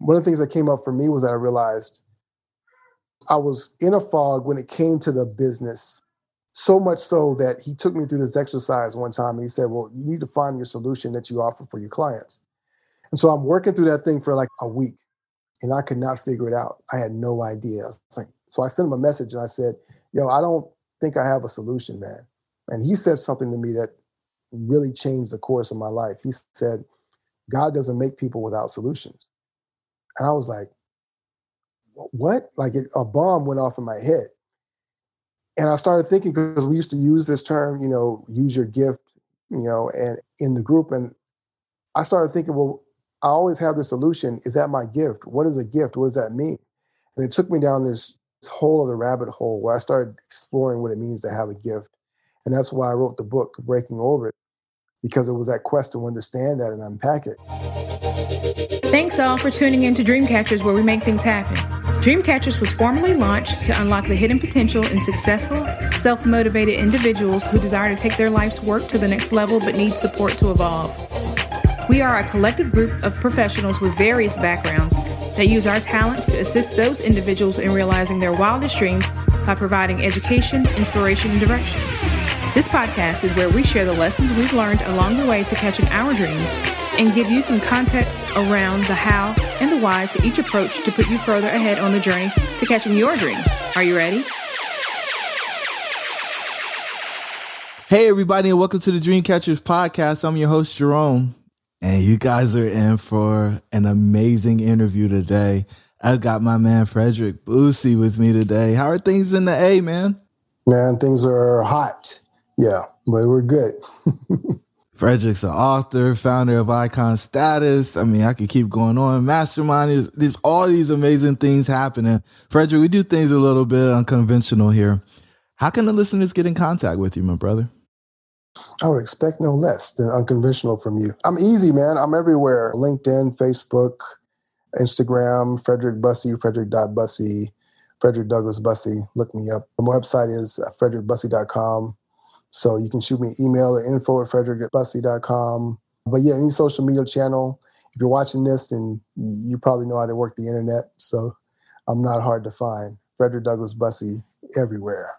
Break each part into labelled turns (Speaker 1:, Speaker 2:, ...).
Speaker 1: One of the things that came up for me was that I realized I was in a fog when it came to the business. So much so that he took me through this exercise one time and he said, Well, you need to find your solution that you offer for your clients. And so I'm working through that thing for like a week and I could not figure it out. I had no idea. Like, so I sent him a message and I said, Yo, I don't think I have a solution, man. And he said something to me that really changed the course of my life. He said, God doesn't make people without solutions. And I was like, what? Like it, a bomb went off in my head. And I started thinking because we used to use this term, you know, use your gift, you know, and in the group. And I started thinking, well, I always have the solution. Is that my gift? What is a gift? What does that mean? And it took me down this, this whole other rabbit hole where I started exploring what it means to have a gift. And that's why I wrote the book, Breaking Orbit, because it was that quest to understand that and unpack it.
Speaker 2: Thanks all for tuning in to Dreamcatchers, where we make things happen. Dreamcatchers was formally launched to unlock the hidden potential in successful, self motivated individuals who desire to take their life's work to the next level but need support to evolve. We are a collective group of professionals with various backgrounds that use our talents to assist those individuals in realizing their wildest dreams by providing education, inspiration, and direction. This podcast is where we share the lessons we've learned along the way to catching our dreams and give you some context around the how and the why to each approach to put you further ahead on the journey to catching your dream. Are you ready?
Speaker 3: Hey, everybody, and welcome to the Dreamcatchers podcast. I'm your host, Jerome, and you guys are in for an amazing interview today. I've got my man Frederick Bussey with me today. How are things in the A, man?
Speaker 1: Man, things are hot. Yeah, but we're good.
Speaker 3: Frederick's an author, founder of Icon Status. I mean, I could keep going on. Mastermind. is there's all these amazing things happening. Frederick, we do things a little bit unconventional here. How can the listeners get in contact with you, my brother?
Speaker 1: I would expect no less than unconventional from you. I'm easy, man. I'm everywhere. LinkedIn, Facebook, Instagram, Frederick Bussey, Frederick.Bussey, Frederick Douglass Bussey. Look me up. My website is frederickbussey.com. So you can shoot me an email at info at frederickbussey.com. But yeah, any social media channel. If you're watching this, and you probably know how to work the internet. So I'm not hard to find. Frederick Douglass Bussey everywhere.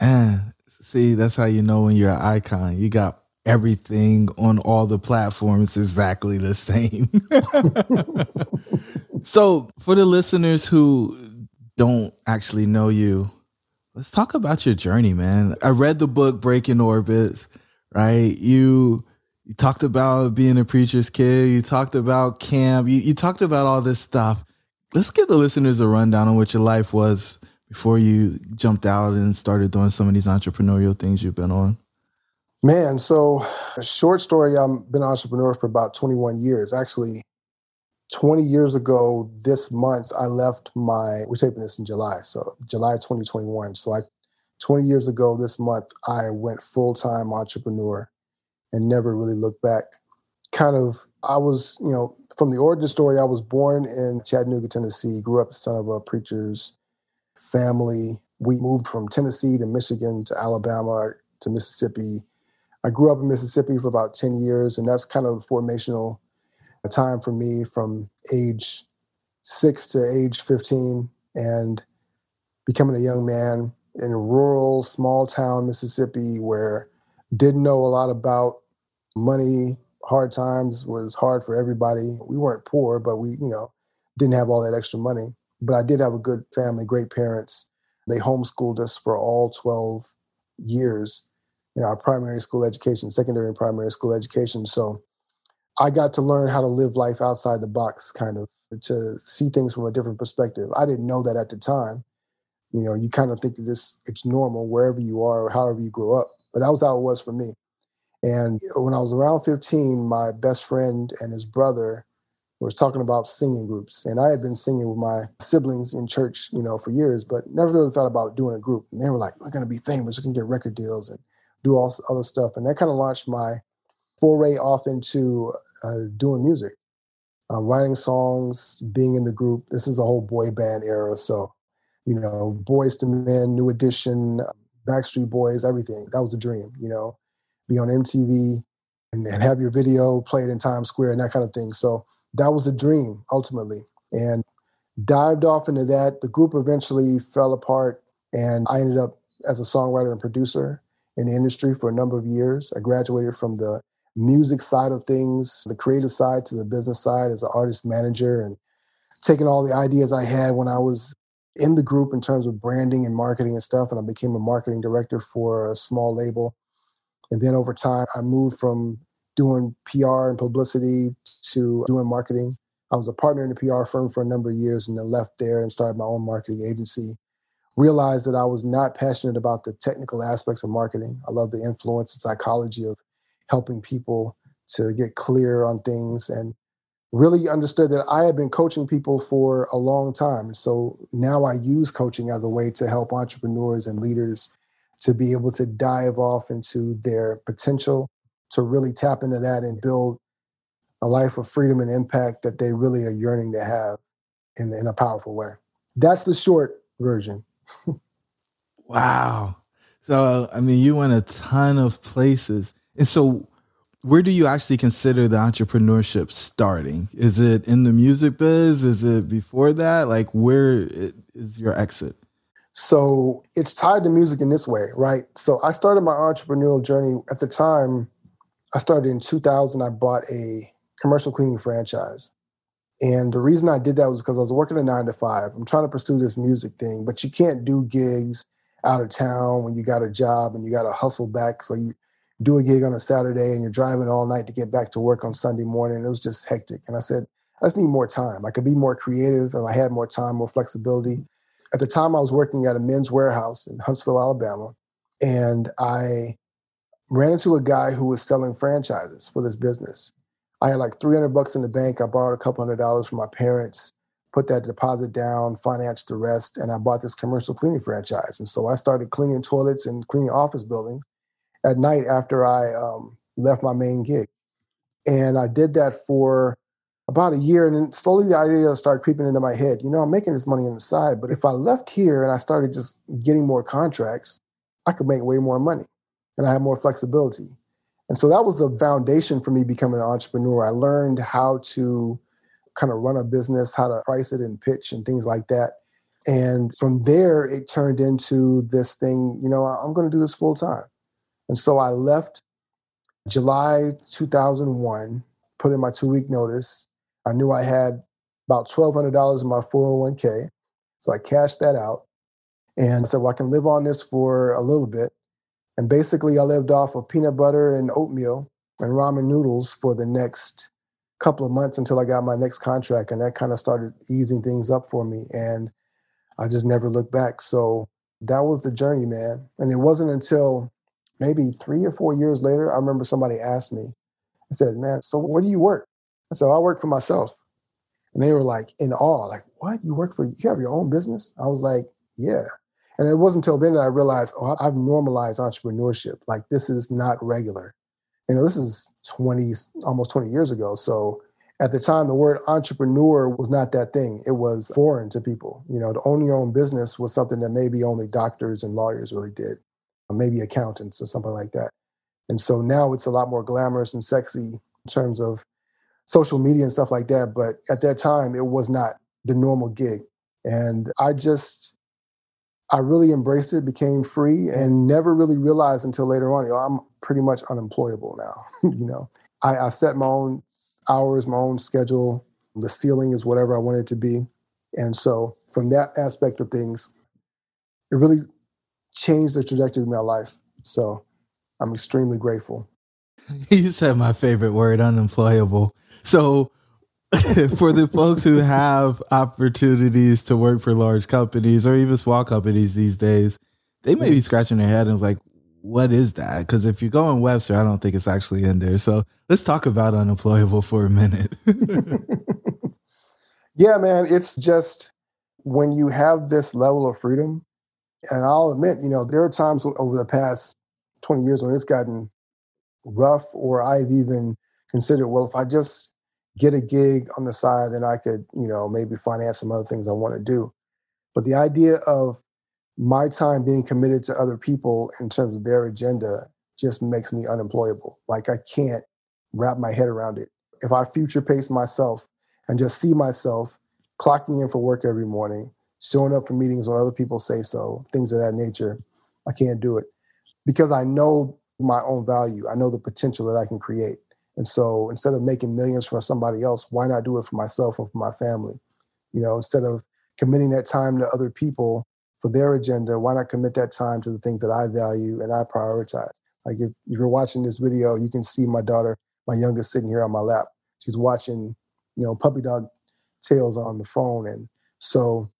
Speaker 3: Man, see, that's how you know when you're an icon. You got everything on all the platforms exactly the same. so, for the listeners who don't actually know you, let's talk about your journey, man. I read the book Breaking Orbits, right? You you talked about being a preacher's kid, you talked about camp, you, you talked about all this stuff. Let's give the listeners a rundown on what your life was before you jumped out and started doing some of these entrepreneurial things you've been on.
Speaker 1: Man, so short story, I've been an entrepreneur for about 21 years. Actually, 20 years ago this month i left my we're taping this in july so july 2021 so i 20 years ago this month i went full-time entrepreneur and never really looked back. Kind of i was you know from the origin story i was born in chattanooga tennessee grew up son of a preacher's family. We moved from tennessee to michigan to alabama to mississippi. I grew up in mississippi for about 10 years and that's kind of formational a time for me from age six to age 15 and becoming a young man in rural small town mississippi where didn't know a lot about money hard times was hard for everybody we weren't poor but we you know didn't have all that extra money, but I did have a good family, great parents. They homeschooled us for all 12 years in our primary school education, secondary and primary school education. So I got to learn how to live life outside the box, kind of to see things from a different perspective. I didn't know that at the time. You know, you kind of think that this it's normal wherever you are or however you grow up. But that was how it was for me. And when I was around 15, my best friend and his brother was talking about singing groups. And I had been singing with my siblings in church, you know, for years, but never really thought about doing a group. And they were like, we're going to be famous. We can get record deals and do all other stuff. And that kind of launched my foray off into uh, doing music, uh, writing songs, being in the group. This is a whole boy band era. So, you know, Boyz II Men, New Edition, Backstreet Boys, everything. That was a dream, you know be on MTV and, and have your video played in Times Square and that kind of thing. So that was the dream ultimately. And dived off into that. The group eventually fell apart, and I ended up as a songwriter and producer in the industry for a number of years. I graduated from the music side of things, the creative side to the business side as an artist manager, and taking all the ideas I had when I was in the group in terms of branding and marketing and stuff. And I became a marketing director for a small label and then over time, I moved from doing PR and publicity to doing marketing. I was a partner in a PR firm for a number of years and then left there and started my own marketing agency. Realized that I was not passionate about the technical aspects of marketing. I love the influence and psychology of helping people to get clear on things and really understood that I had been coaching people for a long time. So now I use coaching as a way to help entrepreneurs and leaders to be able to dive off into their potential, to really tap into that and build a life of freedom and impact that they really are yearning to have in, in a powerful way. That's the short version.
Speaker 3: wow. So, I mean, you went a ton of places. And so, where do you actually consider the entrepreneurship starting? Is it in the music biz? Is it before that? Like, where is your exit?
Speaker 1: So it's tied to music in this way, right? So I started my entrepreneurial journey at the time. I started in 2000. I bought a commercial cleaning franchise. And the reason I did that was because I was working a nine to five. I'm trying to pursue this music thing, but you can't do gigs out of town when you got a job and you got to hustle back. So you do a gig on a Saturday and you're driving all night to get back to work on Sunday morning. It was just hectic. And I said, I just need more time. I could be more creative if I had more time, more flexibility at the time I was working at a Men's Wearhouse in Huntsville, Alabama, and I ran into a guy who was selling franchises for this business. I had like 300 bucks in the bank. I borrowed a couple hundred dollars from my parents, put that deposit down, financed the rest, and I bought this commercial cleaning franchise. And so I started cleaning toilets and cleaning office buildings at night after I um, left my main gig. And I did that for about a year, and then slowly the idea started creeping into my head. You know, I'm making this money on the side, but if I left here and I started just getting more contracts, I could make way more money, and I have more flexibility. And so that was the foundation for me becoming an entrepreneur. I learned how to kind of run a business, how to price it and pitch and things like that. And from there, it turned into this thing, you know, I'm going to do this full time. And so I left July 2001, put in my two week notice, I knew I had about $1,200 in my 401k. So I cashed that out and said, well, I can live on this for a little bit. And basically, I lived off of peanut butter and oatmeal and ramen noodles for the next couple of months until I got my next contract. And that kind of started easing things up for me. And I just never looked back. So that was the journey, man. And it wasn't until maybe three or four years later, I remember somebody asked me, I said, man, so where do you work? I said, I work for myself. And they were like in awe, like, what? You work for, you have your own business? I was like, yeah. And it wasn't until then that I realized, oh, I've normalized entrepreneurship. Like, this is not regular. You know, this is 20, almost 20 years ago. So at the time, the word entrepreneur was not that thing. It was foreign to people. You know, to own your own business was something that maybe only doctors and lawyers really did, maybe accountants or something like that. And so now it's a lot more glamorous and sexy in terms of social media and stuff like that. But at that time, it was not the normal gig. And I just, I really embraced it, became free, and never really realized until later on, you know, I'm pretty much unemployable now. you know, I, I set my own hours, my own schedule, The ceiling is whatever I want it to be. And so, from that aspect of things, it really changed the trajectory of my life. So, I'm extremely grateful.
Speaker 3: You said my favorite word, unemployable. So, for the folks who have opportunities to work for large companies or even small companies these days, they may be scratching their head and like, what is that? Because if you go on Webster, I don't think it's actually in there. So let's talk about unemployable for a minute.
Speaker 1: yeah, man, it's just when you have this level of freedom, and I'll admit, you know, there are times over the past 20 years when it's gotten rough, or I've even considered, well, if I just get a gig on the side, then I could, you know, maybe finance some other things I want to do. But the idea of my time being committed to other people in terms of their agenda just makes me unemployable. Like I can't wrap my head around it. If I future pace myself and just see myself clocking in for work every morning, showing up for meetings when other people say so, things of that nature, I can't do it because I know my own value. I know the potential that I can create. And so instead of making millions for somebody else, why not do it for myself and for my family? You know, instead of committing that time to other people for their agenda, why not commit that time to the things that I value and I prioritize? Like if, if you're watching this video, you can see my daughter, my youngest, sitting here on my lap. She's watching, you know, puppy dog tales on the phone. And so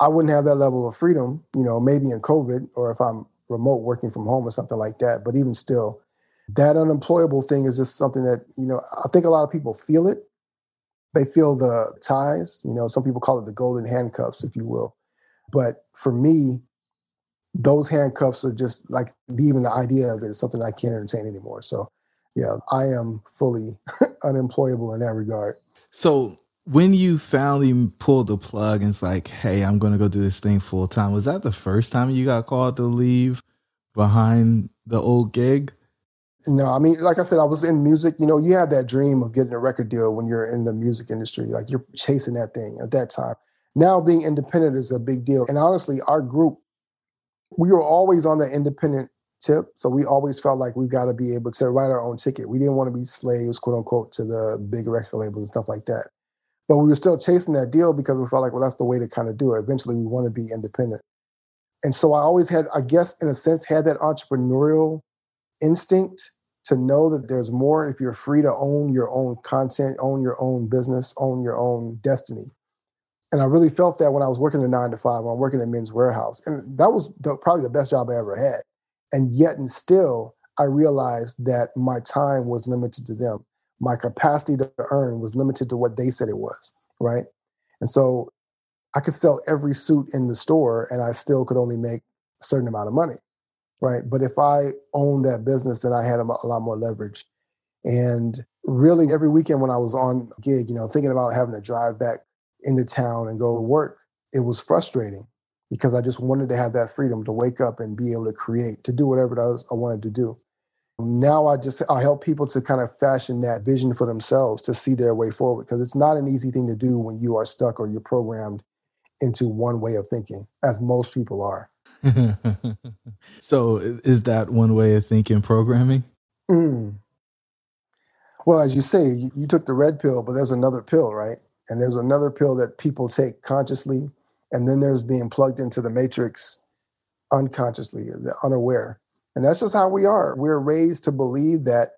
Speaker 1: I wouldn't have that level of freedom, you know, maybe in COVID or if I'm remote working from home or something like that. But even still, that unemployable thing is just something that you know i think a lot of people feel it. They feel the ties you know some people call it the golden handcuffs if you will. But for me those handcuffs are just like even the idea of it is something i can't entertain anymore. So yeah i am fully unemployable in that regard.
Speaker 3: So when you finally pulled the plug and it's like hey i'm going to go do this thing full time was that the first time you got called to leave behind the old gig
Speaker 1: no, I mean, like I said, I was in music. You know, you have that dream of getting a record deal when you're in the music industry. Like you're chasing that thing at that time. Now being independent is a big deal. And honestly, our group, we were always on the independent tip. So we always felt like we've got to be able to write our own ticket. We didn't want to be slaves, quote unquote, to the big record labels and stuff like that. But we were still chasing that deal because we felt like, well, that's the way to kind of do it. Eventually, we want to be independent. And so I always had, I guess, in a sense, had that entrepreneurial instinct to know that there's more if you're free to own your own content, own your own business, own your own destiny. And I really felt that when I was working the nine to five, when I'm working at Men's Wearhouse. And that was the, probably the best job I ever had. And yet, and still, I realized that my time was limited to them. My capacity to earn was limited to what they said it was. Right. And so I could sell every suit in the store and I still could only make a certain amount of money right? But if I owned that business, then I had a, lot more leverage. And really, every weekend when I was on gig, you know, thinking about having to drive back into town and go to work, it was frustrating because I just wanted to have that freedom to wake up and be able to create, to do whatever it was I wanted to do. Now I just I help people to kind of fashion that vision for themselves to see their way forward because it's not an easy thing to do when you are stuck or you're programmed into one way of thinking, as most people are.
Speaker 3: so, is that one way of thinking programming? Mm.
Speaker 1: Well, as you say, you, you, took the red pill, but there's another pill, right? And there's another pill that people take consciously, and then there's being plugged into the matrix unconsciously, the unaware. And that's just how we are. We're raised to believe that,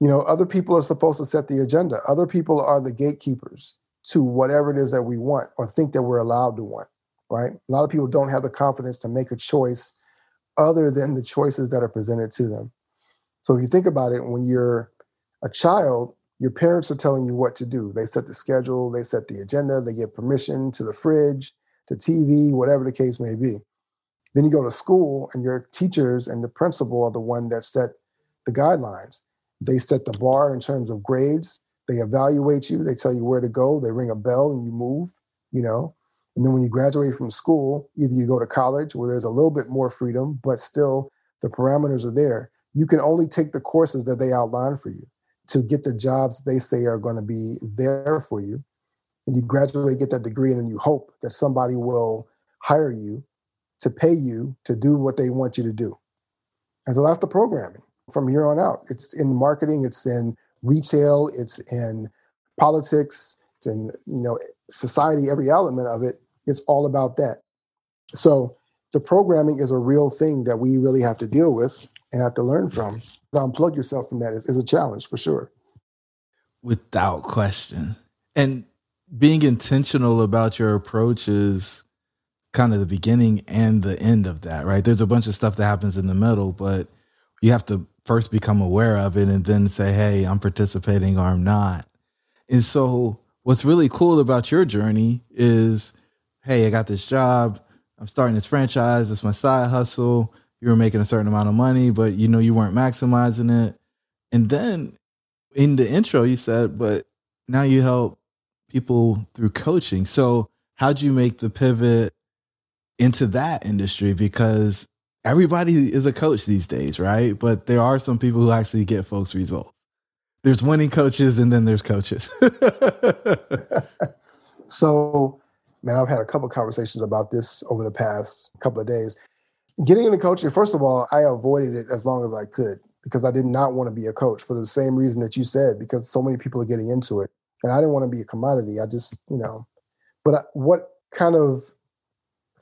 Speaker 1: you know, other people are supposed to set the agenda. Other people are the gatekeepers to whatever it is that we want or think that we're allowed to want right? A lot of people don't have the confidence to make a choice other than the choices that are presented to them. So if you think about it, when you're a child, your parents are telling you what to do. They set the schedule, they set the agenda, they give permission to the fridge, to TV, whatever the case may be. Then you go to school, and your teachers and the principal are the one that set the guidelines. They set the bar in terms of grades. They evaluate you. They tell you where to go. They ring a bell and you move. You know, and then when you graduate from school, either you go to college where there's a little bit more freedom, but still the parameters are there. You can only take the courses that they outline for you to get the jobs they say are going to be there for you. And you graduate, get that degree, and then you hope that somebody will hire you to pay you to do what they want you to do. And so that's the programming from here on out. It's in marketing, it's in retail, it's in politics, and you know society, every element of it. it is all about that. So the programming is a real thing that we really have to deal with and have to learn from. To unplug yourself from that is, is a challenge for sure.
Speaker 3: Without question. And being intentional about your approach is kind of the beginning and the end of that, right? There's a bunch of stuff that happens in the middle, but you have to first become aware of it and then say, hey, I'm participating or I'm not. And so, what's really cool about your journey is hey, I got this job. I'm starting this franchise. It's my side hustle. You were making a certain amount of money, but you know, you weren't maximizing it. And then in the intro, you said, but now you help people through coaching. So, how'd you make the pivot into that industry? Because everybody is a coach these days, right? But there are some people who actually get folks results. There's winning coaches and then there's coaches.
Speaker 1: so, man, I've had a couple conversations about this over the past couple of days. Getting into coaching, first of all, I avoided it as long as I could because I did not want to be a coach for the same reason that you said, because so many people are getting into it. And I didn't want to be a commodity. I just, you know, but I, what kind of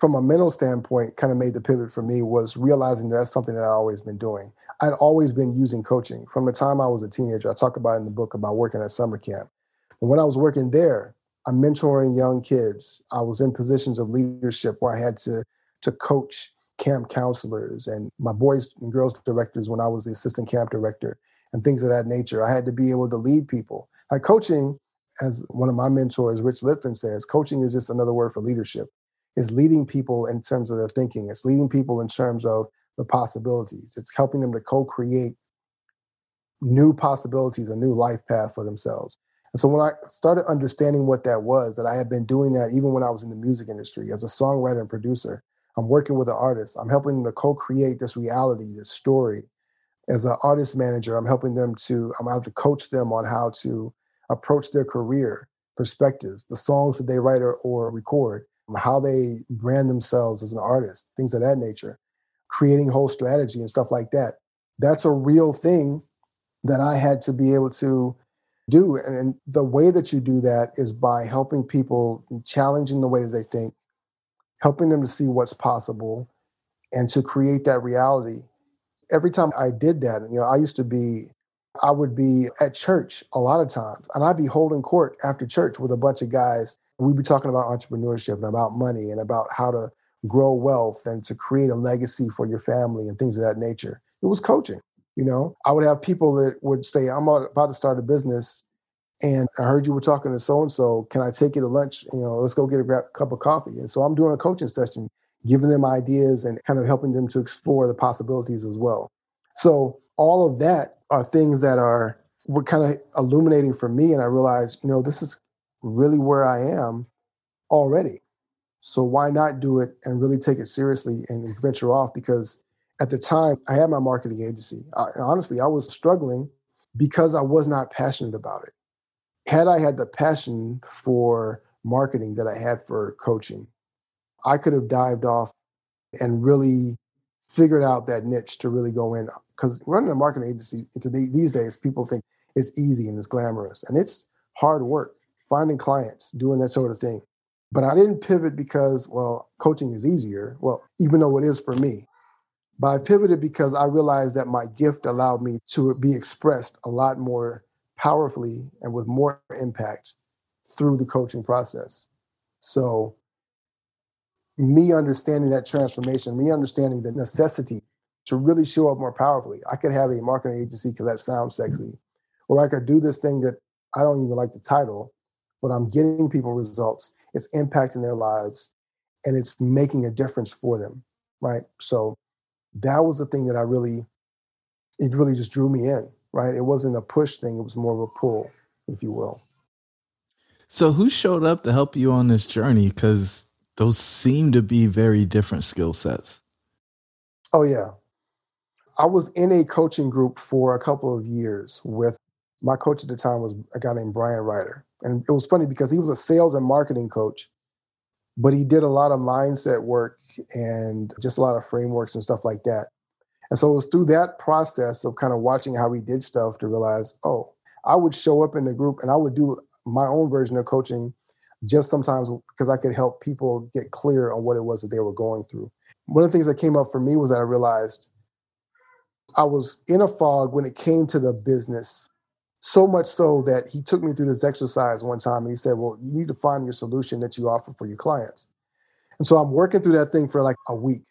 Speaker 1: from a mental standpoint kind of made the pivot for me was realizing that that's something that I'd always been doing. I'd always been using coaching from the time I was a teenager. I talk about in the book about working at summer camp. And when I was working there, I'm mentoring young kids. I was in positions of leadership where I had to to coach camp counselors and my boys and girls directors when I was the assistant camp director and things of that nature. I had to be able to lead people. Like coaching, as one of my mentors, Rich Litvin says, coaching is just another word for leadership is leading people in terms of their thinking. It's leading people in terms of the possibilities. It's helping them to co-create new possibilities, a new life path for themselves. And so when I started understanding what that was, that I had been doing that even when I was in the music industry as a songwriter and producer, I'm working with an artist. I'm helping them to co-create this reality, this story. As an artist manager, I'm helping them to, I'm out to coach them on how to approach their career perspectives, the songs that they write or, or record, how they brand themselves as an artist, things of that nature, creating whole strategy and stuff like that. That's a real thing that I had to be able to do. And, the way that you do that is by helping people, mm, challenging the way that they think, helping them to see what's possible and to create that reality. Every time I did that, you know, I used to be, I would be at church a lot of times, and I'd be holding court after church with a bunch of guys we'd be talking about entrepreneurship and about money and about how to grow wealth and to create a legacy for your family and things of that nature. It was coaching. You know, I would have people that would say, I'm about to start a business and I heard you were talking to so and so. Can I take you to lunch? You know, let's go get a cup of coffee. And so I'm doing a coaching session, giving them ideas and kind of helping them to explore the possibilities as well. So all of that are things that are were kind of illuminating for me. And I realized, you know, this is really where I am already. So why not do it and really take it seriously and venture off? Because at the time, I had my marketing agency. I, honestly, I was struggling because I was not passionate about it. Had I had the passion for marketing that I had for coaching, I could have dived off and really figured out that niche to really go in. Because running a marketing agency these days, people think it's easy and it's glamorous, and it's hard work finding clients, doing that sort of thing. But I didn't pivot because, well, coaching is easier. Well, even though it is for me. But I pivoted because I realized that my gift allowed me to be expressed a lot more powerfully and with more impact through the coaching process. So, me understanding that transformation, me understanding the necessity to really show up more powerfully. I could have a marketing agency because that sounds sexy, or I could do this thing that I don't even like the title, but I'm getting people results. It's impacting their lives and it's making a difference for them. Right. So that was the thing that I really, it really just drew me in. Right. It wasn't a push thing, it was more of a pull, if you will.
Speaker 3: So who showed up to help you on this journey? Because those seem to be very different skill sets.
Speaker 1: Oh, yeah. I was in a coaching group for a couple of years with my coach at the time was a guy named Brian Ryder. And it was funny because he was a sales and marketing coach, but he did a lot of mindset work and just a lot of frameworks and stuff like that. And so it was through that process of kind of watching how he did stuff to realize, oh, I would show up in the group and I would do my own version of coaching just sometimes because I could help people get clear on what it was that they were going through. One of the things that came up for me was that I realized I was in a fog when it came to the business, so much so that he took me through this exercise one time and he said, Well, you need to find your solution that you offer for your clients. And so I'm working through that thing for like a week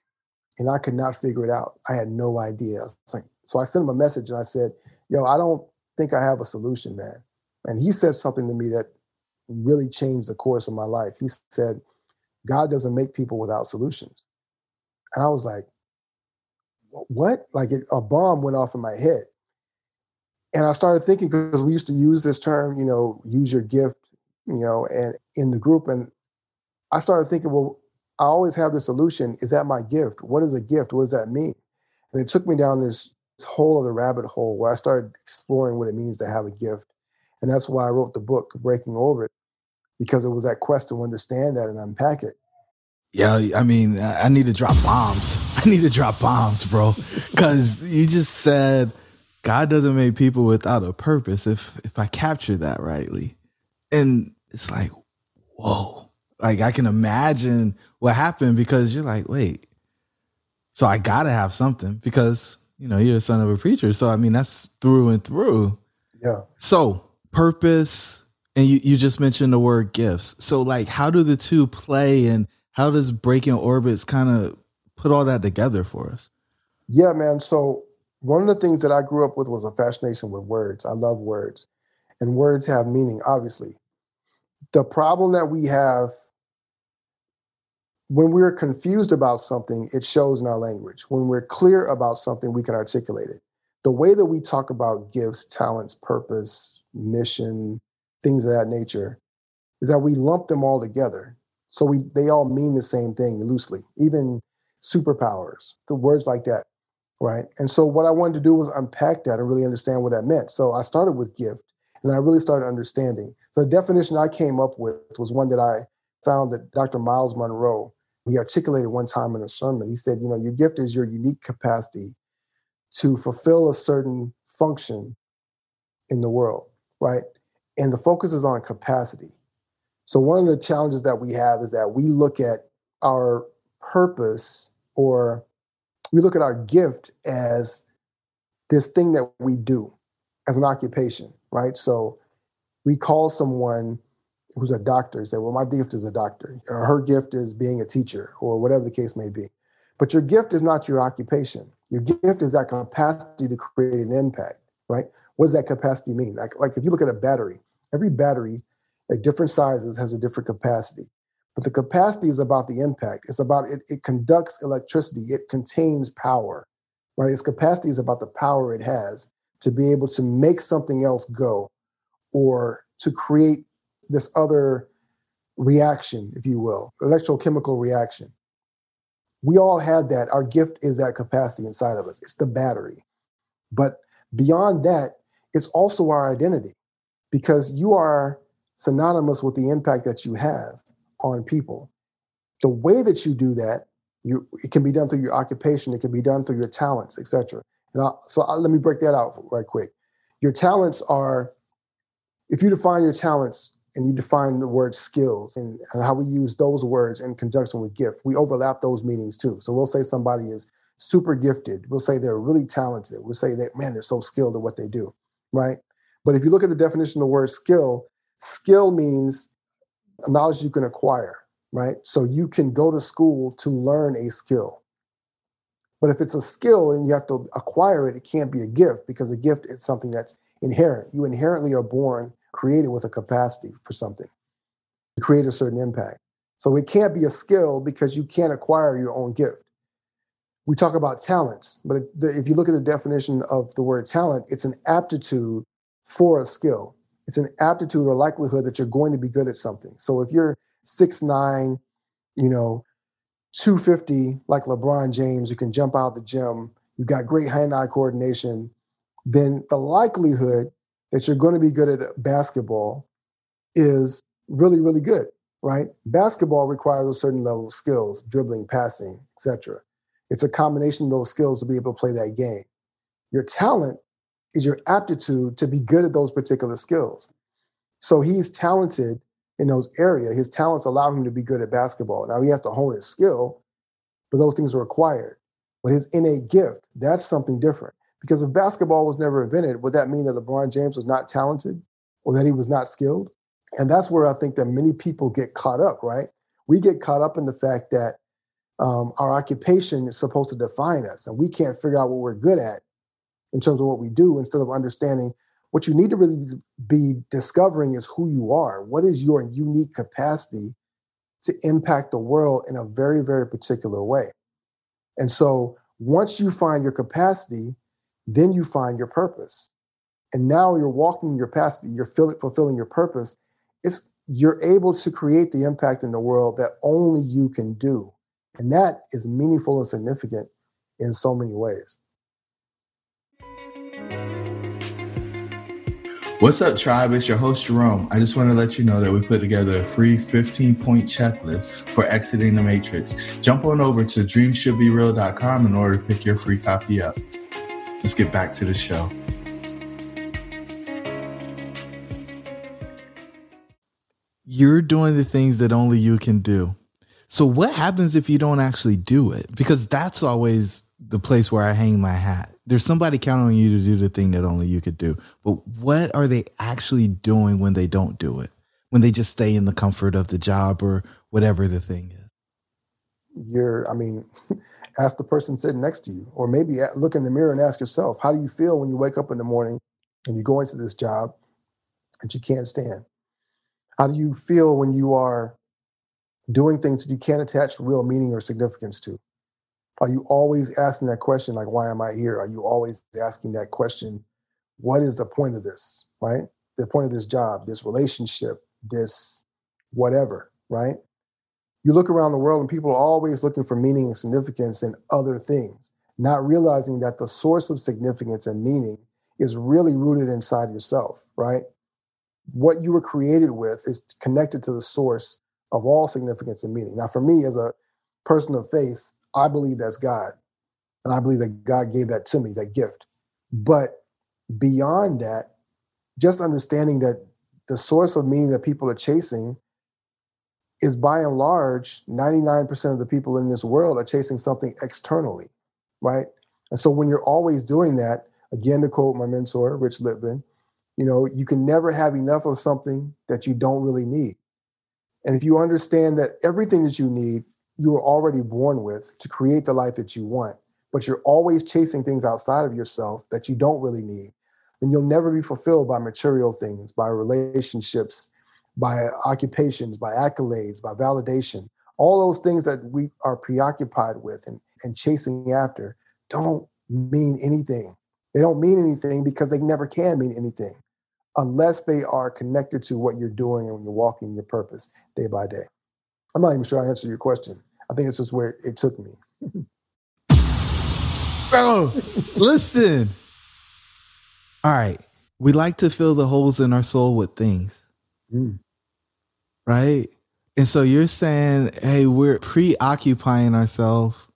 Speaker 1: and I could not figure it out. I had no idea. Like, so I sent him a message and I said, Yo, I don't think I have a solution, man. And he said something to me that really changed the course of my life. He said, God doesn't make people without solutions. And I was like, what? Like it, a bomb went off in my head. And I started thinking because we used to use this term, you know, use your gift, you know, and in the group. And I started thinking, well, I always have the solution. Is that my gift? What is a gift? What does that mean? And it took me down this, whole other rabbit hole where I started exploring what it means to have a gift. And that's why I wrote the book, Breaking Orbit, because it was that quest to understand that and unpack it.
Speaker 3: Yeah, I mean, I need to drop bombs. I need to drop bombs, bro. Cause you just said God doesn't make people without a purpose if if I capture that rightly. And it's like, whoa. Like I can imagine what happened because you're like, wait. So I gotta have something because, you know, you're a son of a preacher. So I mean that's through and through.
Speaker 1: Yeah.
Speaker 3: So purpose, and you, you just mentioned the word gifts. So like how do the two play and how does breaking orbits kind of put all that together for us?
Speaker 1: Yeah, man. So one of the things that I grew up with was a fascination with words. I love words, and words have meaning, obviously. The problem that we have when we're confused about something, it shows in our language. When we're clear about something, we can articulate it. The way that we talk about gifts, talents, purpose, mission, things of that nature, is that we lump them all together. So we they all mean the same thing loosely, even superpowers, the words like that, right? And so what I wanted to do was unpack that and really understand what that meant. So I started with gift, and I really started understanding. So the definition I came up with was one that I found that Dr. Myles Munroe, he articulated one time in a sermon. He said, you know, your gift is your unique capacity to fulfill a certain function in the world, right? And the focus is on capacity. So one of the challenges that we have is that we look at our purpose or we look at our gift as this thing that we do as an occupation, right? So we call someone who's a doctor say, well, my gift is a doctor, or her gift is being a teacher, or whatever the case may be. But your gift is not your occupation. Your gift is that capacity to create an impact, right? What does that capacity mean? Like, like if you look at a battery, every battery at different sizes has a different capacity. But the capacity is about the impact. It's about it, it conducts electricity, it contains power, right? Its capacity is about the power it has to be able to make something else go or to create this other reaction, if you will, electrochemical reaction. We all have that. Our gift is that capacity inside of us. It's the battery. But beyond that, it's also our identity because you are synonymous with the impact that you have on people. The way that you do that, you, it can be done through your occupation, it can be done through your talents, etc. And I'll, so I'll, let me break that out right quick. Your talents are, if you define your talents and you define the word skills and, and how we use those words in conjunction with gift, we overlap those meanings too. So we'll say somebody is super gifted. We'll say they're really talented. We'll say that, man, they're so skilled at what they do, right? But if you look at the definition of the word skill, skill means knowledge you can acquire, right? So you can go to school to learn a skill. But if it's a skill and you have to acquire it, it can't be a gift because a gift is something that's inherent. You inherently are born created with a capacity for something to create a certain impact. So it can't be a skill because you can't acquire your own gift. We talk about talents, but if you look at the definition of the word talent, it's an aptitude for a skill. It's an aptitude or likelihood that you're going to be good at something. So if you're six nine, you know, 250 like LeBron James, you can jump out the gym, you've got great hand-eye coordination, then the likelihood that you're going to be good at basketball is really, really good, right? Basketball requires a certain level of skills, dribbling, passing, etc. It's a combination of those skills to be able to play that game. Your talent is your aptitude to be good at those particular skills. So he's talented in those areas. His talents allow him to be good at basketball. Now he has to hone his skill, but those things are required. But his innate gift, that's something different. Because if basketball was never invented, would that mean that LeBron James was not talented or that he was not skilled? And that's where I think that many people get caught up, right? We get caught up in the fact that um, our occupation is supposed to define us, and we can't figure out what we're good at in terms of what we do instead of understanding what you need to really be discovering is who you are. What is your unique capacity to impact the world in a very, very particular way? And so once you find your capacity, then you find your purpose. And now you're walking your capacity, you're fulfilling your purpose. It's you're able to create the impact in the world that only you can do. And that is meaningful and significant in so many ways.
Speaker 3: What's up, tribe? It's your host, Jerome. I just want to let you know that we put together a free 15 point checklist for exiting the matrix. Jump on over to dreamshouldbereal.com in order to pick your free copy up. Let's get back to the show. You're doing the things that only you can do. So, what happens if you don't actually do it? Because that's always the place where I hang my hat. There's somebody counting on you to do the thing that only you could do. But what are they actually doing when they don't do it? When they just stay in the comfort of the job or whatever the thing is?
Speaker 1: You're, I mean, ask the person sitting next to you, or maybe look in the mirror and ask yourself, how do you feel when you wake up in the morning and you go into this job that you can't stand? How do you feel when you are doing things that you can't attach real meaning or significance to? Are you always asking that question, like, why am I here? Are you always asking that question, what is the point of this, right? The point of this job, this relationship, this whatever, right? You look around the world and people are always looking for meaning and significance in other things, not realizing that the source of significance and meaning is really rooted inside yourself, right? What you were created with is connected to the source of all significance and meaning. Now, for me, as a person of faith, I believe that's God. And I believe that God gave that to me, that gift. But beyond that, just understanding that the source of meaning that people are chasing is by and large 99% of the people in this world are chasing something externally, right? And so when you're always doing that, again to quote my mentor, Rich Litvin, you know, you can never have enough of something that you don't really need. And if you understand that everything that you need you were already born with to create the life that you want, but you're always chasing things outside of yourself that you don't really need, then you'll never be fulfilled by material things, by relationships, by occupations, by accolades, by validation. All those things that we are preoccupied with and, and chasing after don't mean anything. They don't mean anything because they never can mean anything unless they are connected to what you're doing and you're walking your purpose day by day. I'm not even sure I answered your question. I think it's just where it took me.
Speaker 3: Bro, listen. All right. We like to fill the holes in our soul with things. Mm. Right? And so you're saying, hey, we're preoccupying ourselves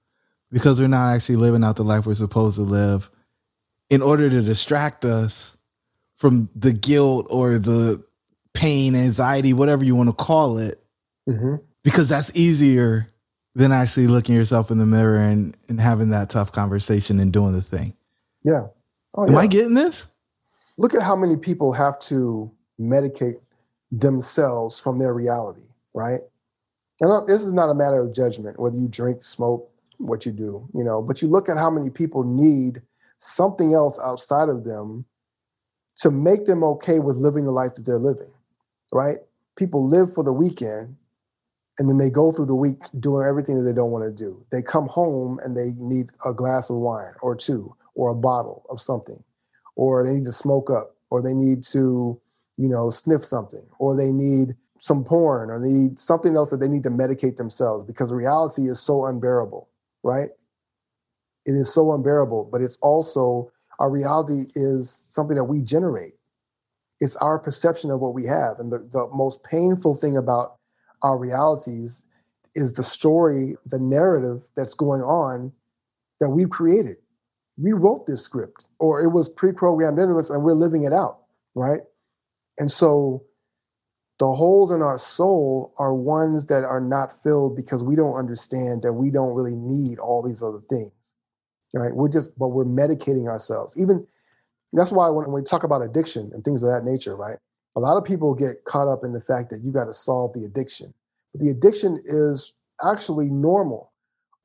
Speaker 3: because we're not actually living out the life we're supposed to live in order to distract us from the guilt or the pain, anxiety, whatever you want to call it. Mm-hmm because that's easier than actually looking yourself in the mirror and, and having that tough conversation and doing the thing.
Speaker 1: Yeah.
Speaker 3: Oh, Am yeah. I getting this?
Speaker 1: Look at how many people have to medicate themselves from their reality, right? And uh, this is not a matter of judgment, whether you drink, smoke, what you do, you know, but you look at how many people need something else outside of them to make them okay with living the life that they're living, right? People live for the weekend and then they go through the week doing everything that they don't want to do. They come home and they need a glass of wine or two or a bottle of something, or they need to smoke up, or they need to, you know, sniff something, or they need some porn, or they need something else that they need to medicate themselves because reality is so unbearable, right? It is so unbearable, but it's also our reality is something that we generate. It's our perception of what we have. And the, the most painful thing about our realities is the story, the narrative that's going on that we've created. We wrote this script, or it was pre-programmed into us, and we're living it out, right? And so The holes in our soul are ones that are not filled because we don't understand that we don't really need all these other things. Right? We're just, but we're medicating ourselves. Even that's why when we talk about addiction and things of that nature, right? A lot of people get caught up in the fact that you got to solve the addiction. But the addiction is actually normal.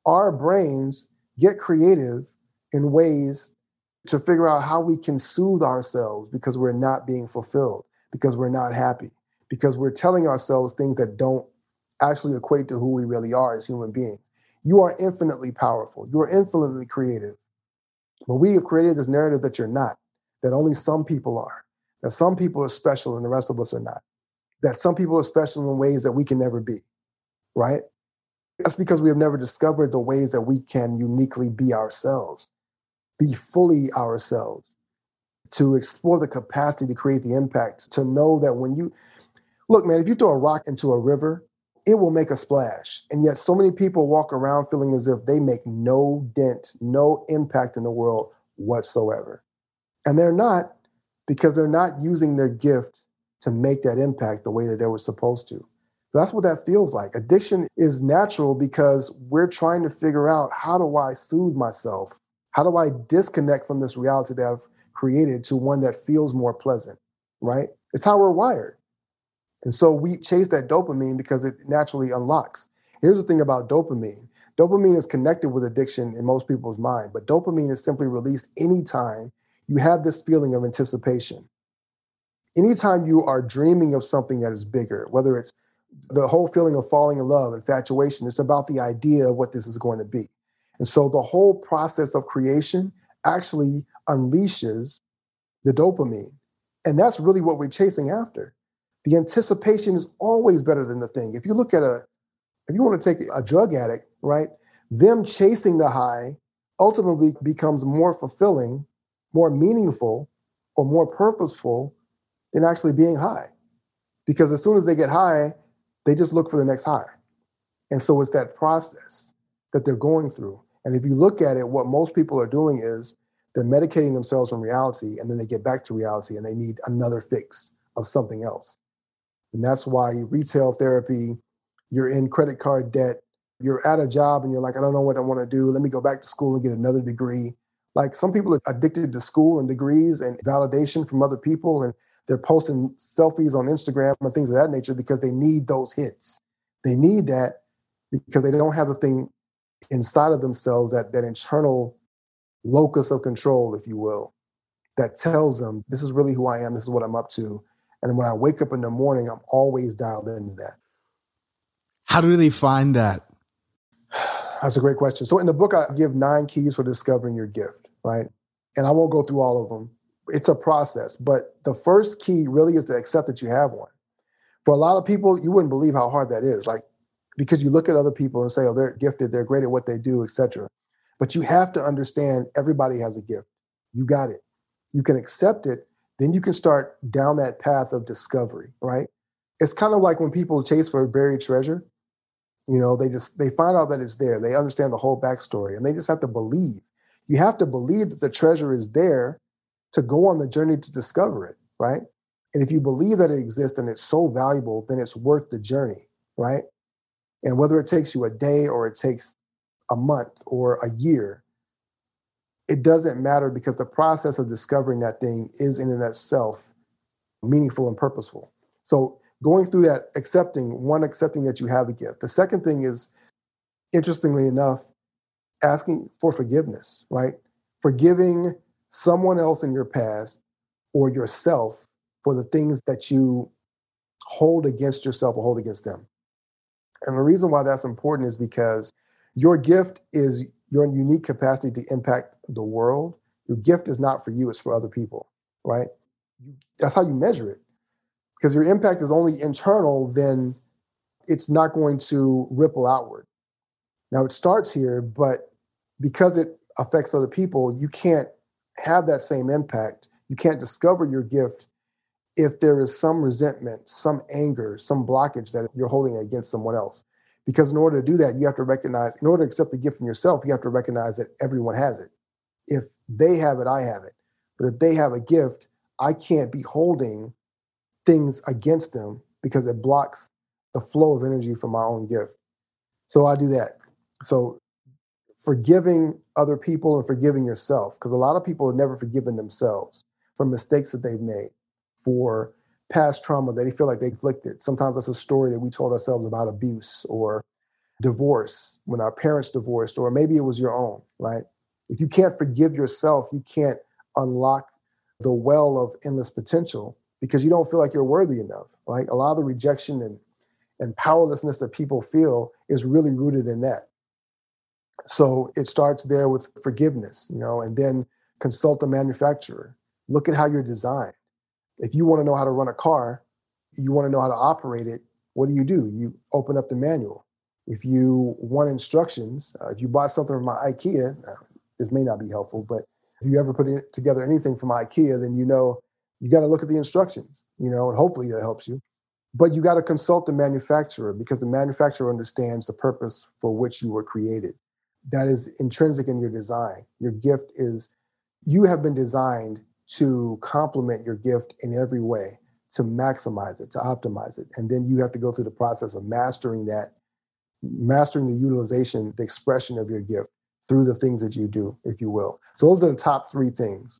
Speaker 1: Our brains get creative in ways to figure out how we can soothe ourselves because we're not being fulfilled, because we're not happy, because we're telling ourselves things that don't actually equate to who we really are as human beings. You are infinitely powerful, you are infinitely creative. But we have created this narrative that you're not, that only some people are, that some people are special and the rest of us are not, that some people are special in ways that we can never be, right? That's because we have never discovered the ways that we can uniquely be ourselves be fully ourselves, to explore the capacity to create the impact, to know that when you look, man, if you throw a rock into a river, it will make a splash. And yet, so many people walk around feeling as if they make no dent, no impact in the world whatsoever. And they're not because they're not using their gift to make that impact the way that they were supposed to. That's what that feels like. Addiction is natural because we're trying to figure out how do I soothe myself how do I disconnect from this reality that I've created to one that feels more pleasant, right? It's how we're wired. And so we chase that dopamine because it naturally unlocks. Here's the thing about dopamine dopamine is connected with addiction in most people's mind, but dopamine is simply released anytime you have this feeling of anticipation. Anytime you are dreaming of something that is bigger, whether it's the whole feeling of falling in love, infatuation, it's about the idea of what this is going to be. And so the whole process of creation actually unleashes the dopamine. And that's really what we're chasing after. The anticipation is always better than the thing. If you look at a, if you want to take a drug addict, right, them chasing the high ultimately becomes more fulfilling, more meaningful, or more purposeful than actually being high. Because as soon as they get high, they just look for the next high. And so it's that process that they're going through. And if you look at it, what most people are doing is they're medicating themselves from reality and then they get back to reality and they need another fix of something else. And that's why retail therapy, you're in credit card debt, you're at a job and you're like, I don't know what I want to do. Let me go back to school and get another degree. Like some people are addicted to school and degrees and validation from other people, and they're posting selfies on Instagram and things of that nature because they need those hits. They need that because they don't have the thing inside of themselves that that internal locus of control, if you will, that tells them this is really who I am, this is what I'm up to. And when I wake up in the morning, I'm always dialed into that.
Speaker 3: How do they find that?
Speaker 1: That's a great question. So in the book, I give nine keys for discovering your gift, right? And I won't go through all of them. It's a process, but the first key really is to accept that you have one. For a lot of people, you wouldn't believe how hard that is. Like because you look at other people and say, oh, they're gifted, they're great at what they do, etc. But you have to understand everybody has a gift. You got it. You can accept it, then you can start down that path of discovery, right? It's kind of like when people chase for a buried treasure. You know, they just they find out that it's there. They understand the whole backstory, and they just have to believe. You have to believe that the treasure is there to go on the journey to discover it, right? And if you believe that it exists and it's so valuable, then it's worth the journey, right? And whether it takes you a day or it takes a month or a year, it doesn't matter because the process of discovering that thing is in and of itself meaningful and purposeful. So going through that, accepting, one, accepting that you have a gift. The second thing is, interestingly enough, asking for forgiveness, right? Forgiving someone else in your past or yourself for the things that you hold against yourself or hold against them. And the reason why that's important is because your gift is your unique capacity to impact the world. Your gift is not for you, it's for other people, right? That's how you measure it. Because your impact is only internal, then it's not going to ripple outward. Now it starts here, but because it affects other people, you can't have that same impact. You can't discover your gift if there is some resentment, some anger, some blockage that you're holding against someone else. Because in order to do that, you have to recognize, in order to accept the gift from yourself, you have to recognize that everyone has it. If they have it, I have it. But if they have a gift, I can't be holding things against them because it blocks the flow of energy from my own gift. So I do that. So forgiving other people and forgiving yourself, because a lot of people have never forgiven themselves for mistakes that they've made, for past trauma that they feel like they inflicted. Sometimes that's a story that we told ourselves about abuse or divorce when our parents divorced, or maybe it was your own, right? If you can't forgive yourself, you can't unlock the well of endless potential because you don't feel like you're worthy enough. Like a lot of the rejection and and powerlessness that people feel is really rooted in that. So it starts there with forgiveness, you know, and then consult the manufacturer. Look at how you're designed. If you want to know how to run a car, you want to know how to operate it, what do you do? You open up the manual. If you want instructions, uh, if you bought something from IKEA, uh, this may not be helpful, but if you ever put together anything from IKEA, then you know you got to look at the instructions, you know, and hopefully it helps you. But you got to consult the manufacturer because the manufacturer understands the purpose for which you were created. That is intrinsic in your design. Your gift is, you have been designed to complement your gift in every way, to maximize it, to optimize it. And then you have to go through the process of mastering that, mastering the utilization, the expression of your gift through the things that you do, if you will. So those are the top three things.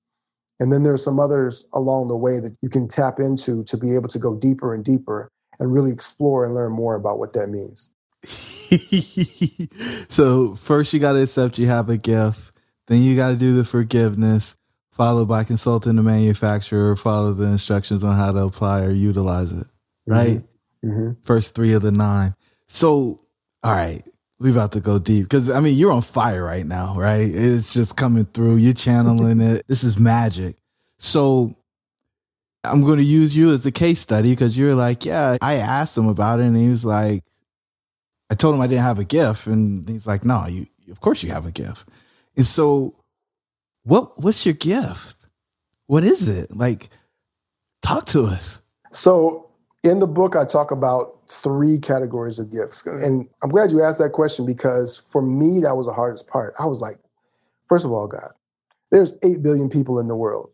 Speaker 1: And then there's some others along the way that you can tap into to be able to go deeper and deeper and really explore and learn more about what that means.
Speaker 3: so first you got to accept you have a gift. Then you got to do the forgiveness, followed by consulting the manufacturer, follow the instructions on how to apply or utilize it. Right? Mm-hmm. Mm-hmm. First three of the nine. So, all right, we about to go deep because I mean you're on fire right now, right? It's just coming through. You're channeling it. This is magic. So I'm going to use you as a case study because you're like, yeah. I asked him about it, and he was like, I told him I didn't have a gift, and he's like, no, you of course you have a gift. And so, what what's your gift? What is it? Like, talk to us.
Speaker 1: So in the book, I talk about three categories of gifts. Mm-hmm. And I'm glad you asked that question because for me, that was the hardest part. I was like, first of all, God, there's 8 billion people in the world.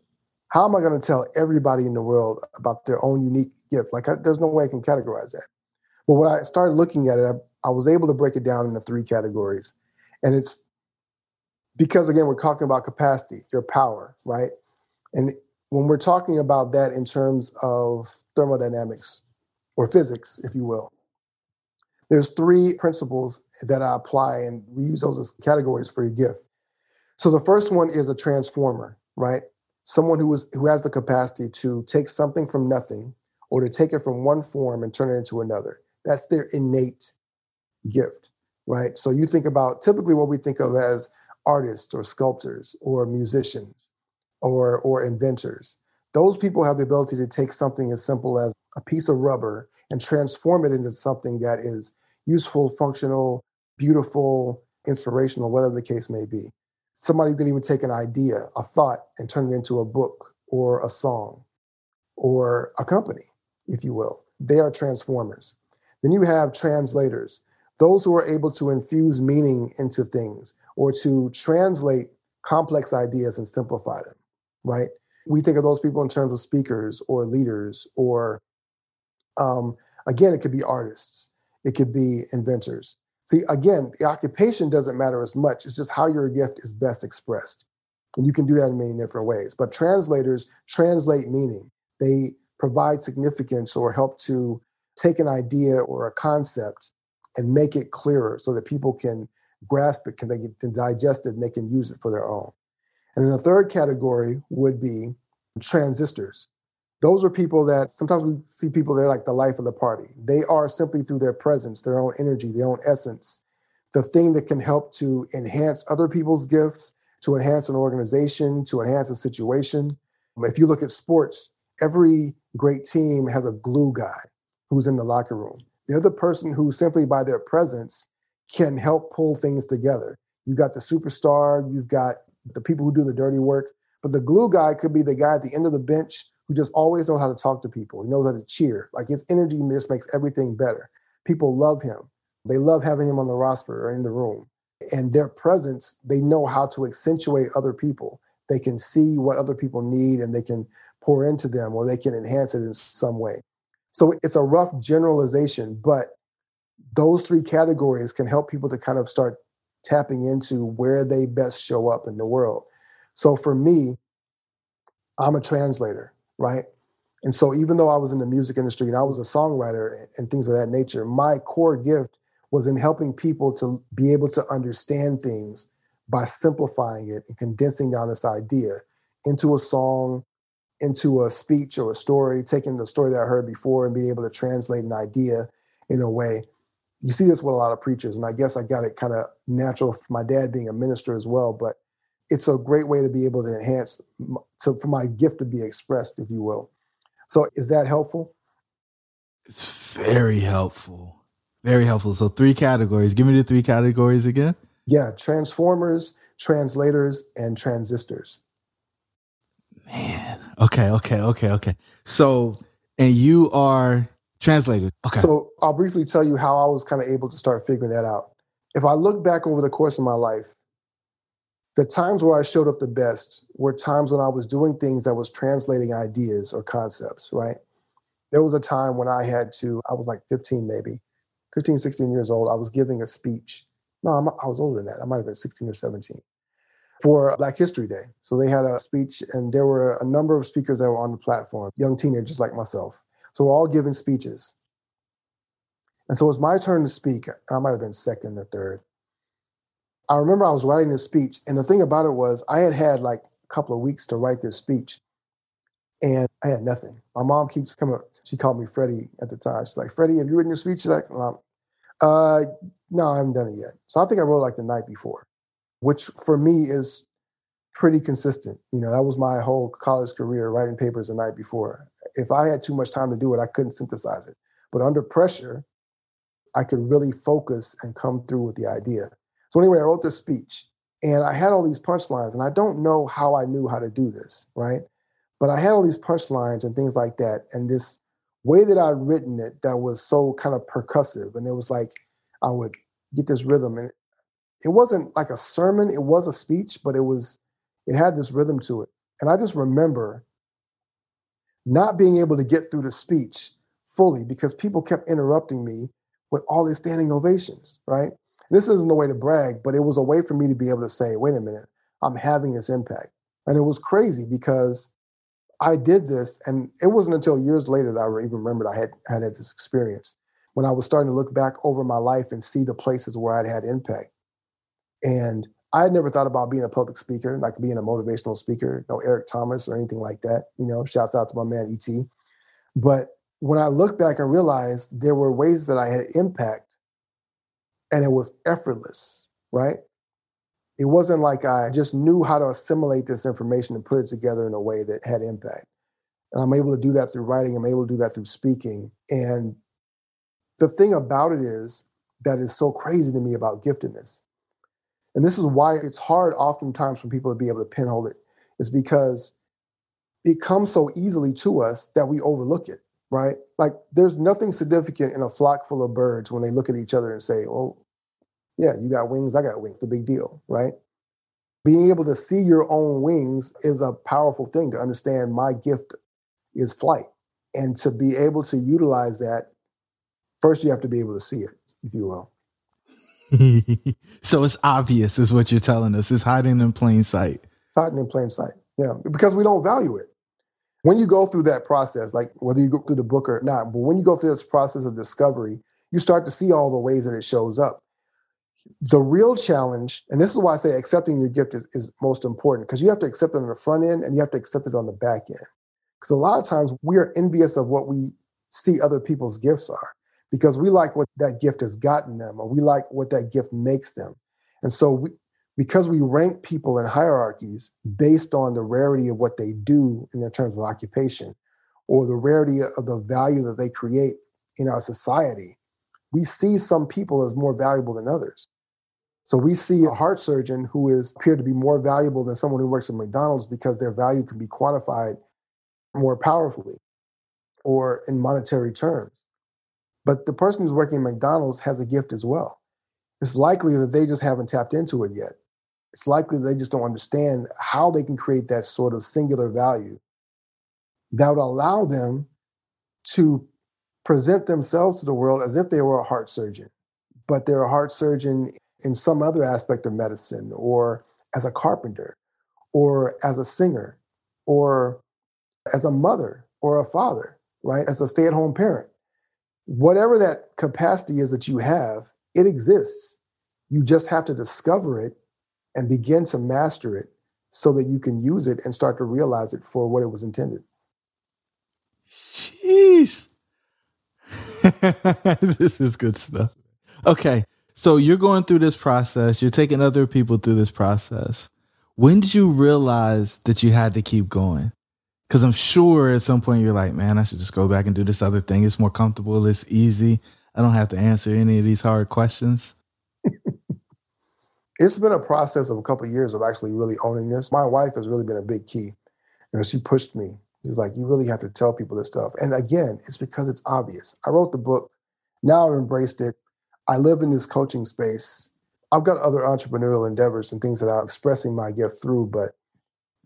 Speaker 1: How am I going to tell everybody in the world about their own unique gift? Like, I, there's no way I can categorize that. But when I started looking at it, I, I was able to break it down into three categories. And it's because, again, we're talking about capacity, your power, right? And when we're talking about that in terms of thermodynamics or physics, if you will, there's three principles that I apply, and we use those as categories for your gift. So the first one is a transformer, right? Someone who is who has the capacity to take something from nothing or to take it from one form and turn it into another. That's their innate gift, right? So you think about typically what we think of as artists or sculptors or musicians or or inventors. Those people have the ability to take something as simple as a piece of rubber and transform it into something that is useful, functional, beautiful, inspirational, whatever the case may be. Somebody can even take an idea, a thought, and turn it into a book or a song or a company, if you will. They are transformers. Then you have translators, those who are able to infuse meaning into things or to translate complex ideas and simplify them right? We think of those people in terms of speakers or leaders, or um, again, it could be artists, it could be inventors. See, again, the occupation doesn't matter as much. It's just how your gift is best expressed. And you can do that in many different ways. But translators translate meaning, they provide significance or help to take an idea or a concept and make it clearer so that people can grasp it, can they can digest it, and they can use it for their own. And then the third category would be transistors. Those are people that sometimes we see people, they're like the life of the party. They are simply through their presence, their own energy, their own essence, the thing that can help to enhance other people's gifts, to enhance an organization, to enhance a situation. If you look at sports, every great team has a glue guy who's in the locker room. They're the person who simply by their presence can help pull things together. You've got the superstar, you've got the people who do the dirty work. But the glue guy could be the guy at the end of the bench who just always knows how to talk to people. He knows how to cheer. Like his energy just makes everything better. People love him. They love having him on the roster or in the room. And their presence, they know how to accentuate other people. They can see what other people need and they can pour into them or they can enhance it in some way. So it's a rough generalization, but those three categories can help people to kind of start tapping into where they best show up in the world. So for me, I'm a translator, right? And so even though I was in the music industry and I was a songwriter and things of that nature, my core gift was in helping people to be able to understand things by simplifying it and condensing down this idea into a song, into a speech or a story, taking the story that I heard before and being able to translate an idea in a way. You see this with a lot of preachers, and I guess I got it kind of natural for my dad being a minister as well. But it's a great way to be able to enhance, to, for my gift to be expressed, if you will. So, is that helpful?
Speaker 3: It's very helpful. Very helpful. So, three categories. Give me the three categories again.
Speaker 1: Yeah, transformers, translators, and transistors.
Speaker 3: Man. Okay, okay, okay, okay. So, and you are translated. Okay.
Speaker 1: So, I'll briefly tell you how I was kind of able to start figuring that out. If I look back over the course of my life, the times where I showed up the best were times when I was doing things that was translating ideas or concepts, right? There was a time when I had to, I was like 15 maybe, 15, 16 years old. I was giving a speech. No, I'm, i was older than that. I might have been 16 or 17 for Black History Day. So they had a speech, and there were a number of speakers that were on the platform, young teenagers like myself. So we're all giving speeches. And so it was my turn to speak. I might have been second or third. I remember I was writing this speech, and the thing about it was I had had like a couple of weeks to write this speech, and I had nothing. My mom keeps coming. Up. She called me Freddie at the time. She's like, "Freddie, have you written your speech?" She's like, "Uh, no, I haven't done it yet." So I think I wrote like the night before, which for me is pretty consistent. You know, that was my whole college career, writing papers the night before. If I had too much time to do it, I couldn't synthesize it. But under pressure, I could really focus and come through with the idea. So anyway, I wrote this speech and I had all these punchlines, and I don't know how I knew how to do this, right? But I had all these punchlines and things like that, and this way that I'd written it that was so kind of percussive, and it was like I would get this rhythm, and it wasn't like a sermon; it was a speech, but it was it had this rhythm to it, and I just remember not being able to get through the speech fully because people kept interrupting me with all these standing ovations, right? this isn't a way to brag, but it was a way for me to be able to say, wait a minute, I'm having this impact. And it was crazy because I did this, and it wasn't until years later that I even remembered I had had this experience when I was starting to look back over my life and see the places where I'd had impact. And I had never thought about being a public speaker, like being a motivational speaker, know, Eric Thomas or anything like that. You know, shouts out to my man ET. But when I look back and realized there were ways that I had impact and it was effortless, right? It wasn't like I just knew how to assimilate this information and put it together in a way that had impact. And I'm able to do that through writing, I'm able to do that through speaking. And the thing about it is that is so crazy to me about giftedness. And this is why it's hard oftentimes for people to be able to pinhole it, is because it comes so easily to us that we overlook it right? Like there's nothing significant in a flock full of birds when they look at each other and say, "Oh, yeah, you got wings, I got wings." The big deal, right? Being able to see your own wings is a powerful thing to understand my gift is flight. And to be able to utilize that, first you have to be able to see it, if you will.
Speaker 3: so it's obvious, is what you're telling us. It's hiding in plain sight.
Speaker 1: It's hiding in plain sight. Yeah, because we don't value it when you go through that process, like whether you go through the book or not, but when you go through this process of discovery, you start to see all the ways that it shows up. The real challenge, and this is why I say accepting your gift is, is most important, because you have to accept it on the front end and you have to accept it on the back end. Because a lot of times we are envious of what we see other people's gifts are, because we like what that gift has gotten them, or we like what that gift makes them. And so we, because we rank people in hierarchies based on the rarity of what they do in their terms of occupation or the rarity of the value that they create in our society, we see some people as more valuable than others. So we see a heart surgeon who is appeared to be more valuable than someone who works at McDonald's because their value can be quantified more powerfully or in monetary terms. But the person who's working at McDonald's has a gift as well. It's likely that they just haven't tapped into it yet it's likely they just don't understand how they can create that sort of singular value that would allow them to present themselves to the world as if they were a heart surgeon, but they're a heart surgeon in some other aspect of medicine or as a carpenter or as a singer or as a mother or a father, right? As a stay at home parent. Whatever that capacity is that you have, it exists. You just have to discover it and begin to master it so that you can use it and start to realize it for what it was intended.
Speaker 3: Jeez. this is good stuff. Okay. So you're going through this process, you're taking other people through this process. When did you realize that you had to keep going? Because I'm sure at some point you're like, man, I should just go back and do this other thing. It's more comfortable, it's easy. I don't have to answer any of these hard questions.
Speaker 1: it's been a process of a couple of years of actually really owning this. My wife has really been a big key. You know, she pushed me. She's like, you really have to tell people this stuff. And again, it's because it's obvious. I wrote the book. Now I've embraced it. I live in this coaching space. I've got other entrepreneurial endeavors and things that I'm expressing my gift through. But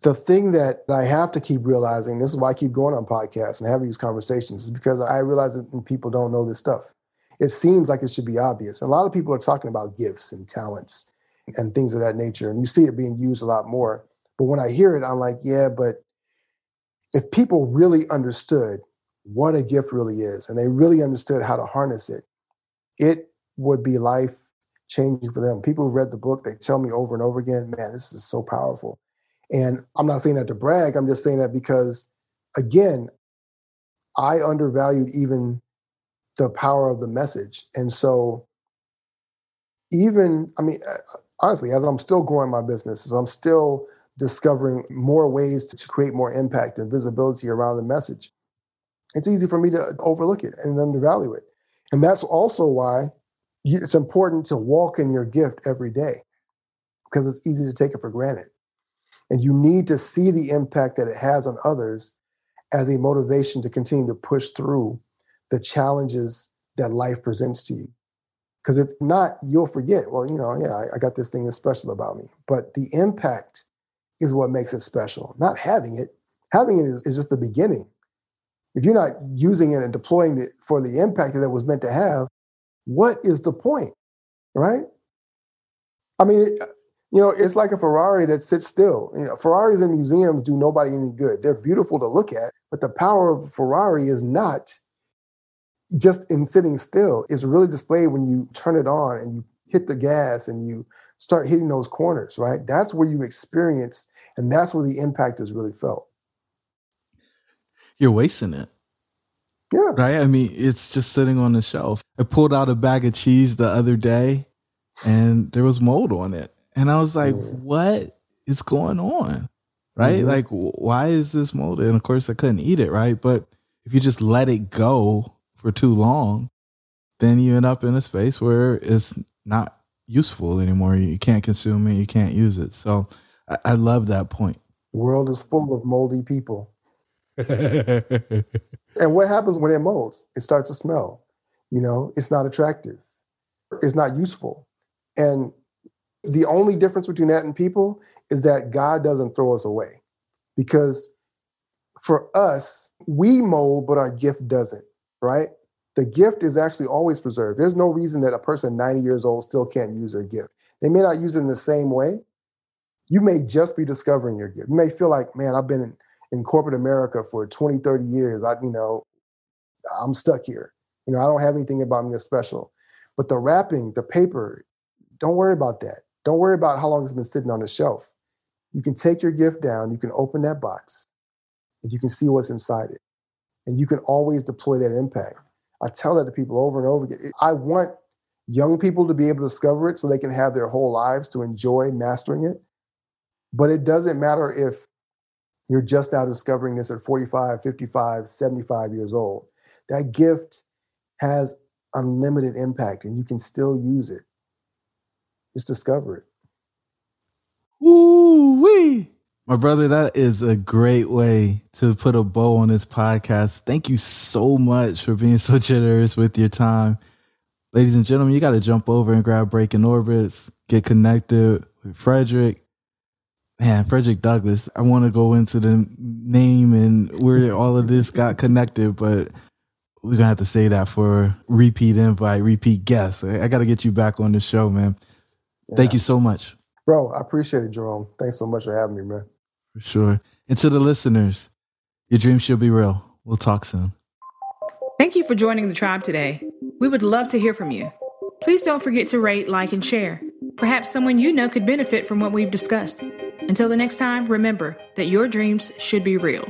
Speaker 1: the thing that I have to keep realizing, this is why I keep going on podcasts and having these conversations, is because I realize that people don't know this stuff. It seems like it should be obvious. a lot of people are talking about gifts and talents and things of that nature. And you see it being used a lot more. But when I hear it, I'm like, yeah, but if people really understood what a gift really is and they really understood how to harness it, it would be life changing for them. People who read the book, they tell me over and over again, man, this is so powerful. And I'm not saying that to brag, I'm just saying that because, again, I undervalued even the power of the message. And so, even, I mean, uh, honestly, as I'm still growing my business, as I'm still discovering more ways to create more impact and visibility around the message, it's easy for me to overlook it and undervalue it. And that's also why it's important to walk in your gift every day because it's easy to take it for granted. And you need to see the impact that it has on others as a motivation to continue to push through the challenges that life presents to you. Because if not, you'll forget, well, you know, yeah, I, I got this thing that's special about me. But the impact is what makes it special, not having it. Having it is, is just the beginning. If you're not using it and deploying it for the impact that it was meant to have, what is the point? Right? I mean, you know, it's like a Ferrari that sits still. You know, Ferraris in museums do nobody any good. They're beautiful to look at, but the power of a Ferrari is not just in sitting still. It's really displayed when you turn it on and you hit the gas and you start hitting those corners, right? That's where you experience, and that's where the impact is really felt.
Speaker 3: You're wasting it.
Speaker 1: Yeah.
Speaker 3: Right? I mean, it's just sitting on the shelf. I pulled out a bag of cheese the other day and there was mold on it. And I was like, what is going on? Right? Mm-hmm. Like, why is this molded? And of course, I couldn't eat it. Right. But if you just let it go for too long, then you end up in a space where it's not useful anymore. You can't consume it, you can't use it. So I, I love that point.
Speaker 1: The world is full of moldy people. and what happens when it molds? It starts to smell. You know, it's not attractive. It's not useful. And the only difference between that and people is that God doesn't throw us away. Because for us, we mold, but our gift doesn't, right? The gift is actually always preserved. There's no reason that a person 90 years old still can't use their gift. They may not use it in the same way. You may just be discovering your gift. You may feel like, man, I've been in corporate America for 20, 30 years. I, you know, I'm stuck here. You know, I don't have anything about me that's special. But the wrapping, the paper, don't worry about that. Don't worry about how long it's been sitting on the shelf. You can take your gift down, you can open that box, and you can see what's inside it. And you can always deploy that impact. I tell that to people over and over again. I want young people to be able to discover it so they can have their whole lives to enjoy mastering it. But it doesn't matter if you're just now discovering this at 45, 55, 75 years old. That gift has unlimited impact and you can still use it. Just discover it.
Speaker 3: Woo wee. My brother, that is a great way to put a bow on this podcast. Thank you so much for being so generous with your time. Ladies and gentlemen, you got to jump over and grab Breaking Orbits, get connected with Frederick man, Frederick Douglass. I want to go into the name and where all of this got connected, but we're gonna have to say that for repeat invite, repeat guest. I, I got to get you back on the show, man. Yeah. Thank you so much,
Speaker 1: bro. I appreciate it, Jerome. Thanks so much for having me, man.
Speaker 3: For sure. And to the listeners, your dreams should be real. We'll talk soon.
Speaker 2: Thank you for joining the tribe today. We would love to hear from you. Please don't forget to rate, like, and share. Perhaps someone you know could benefit from what we've discussed. Until the next time, remember that your dreams should be real.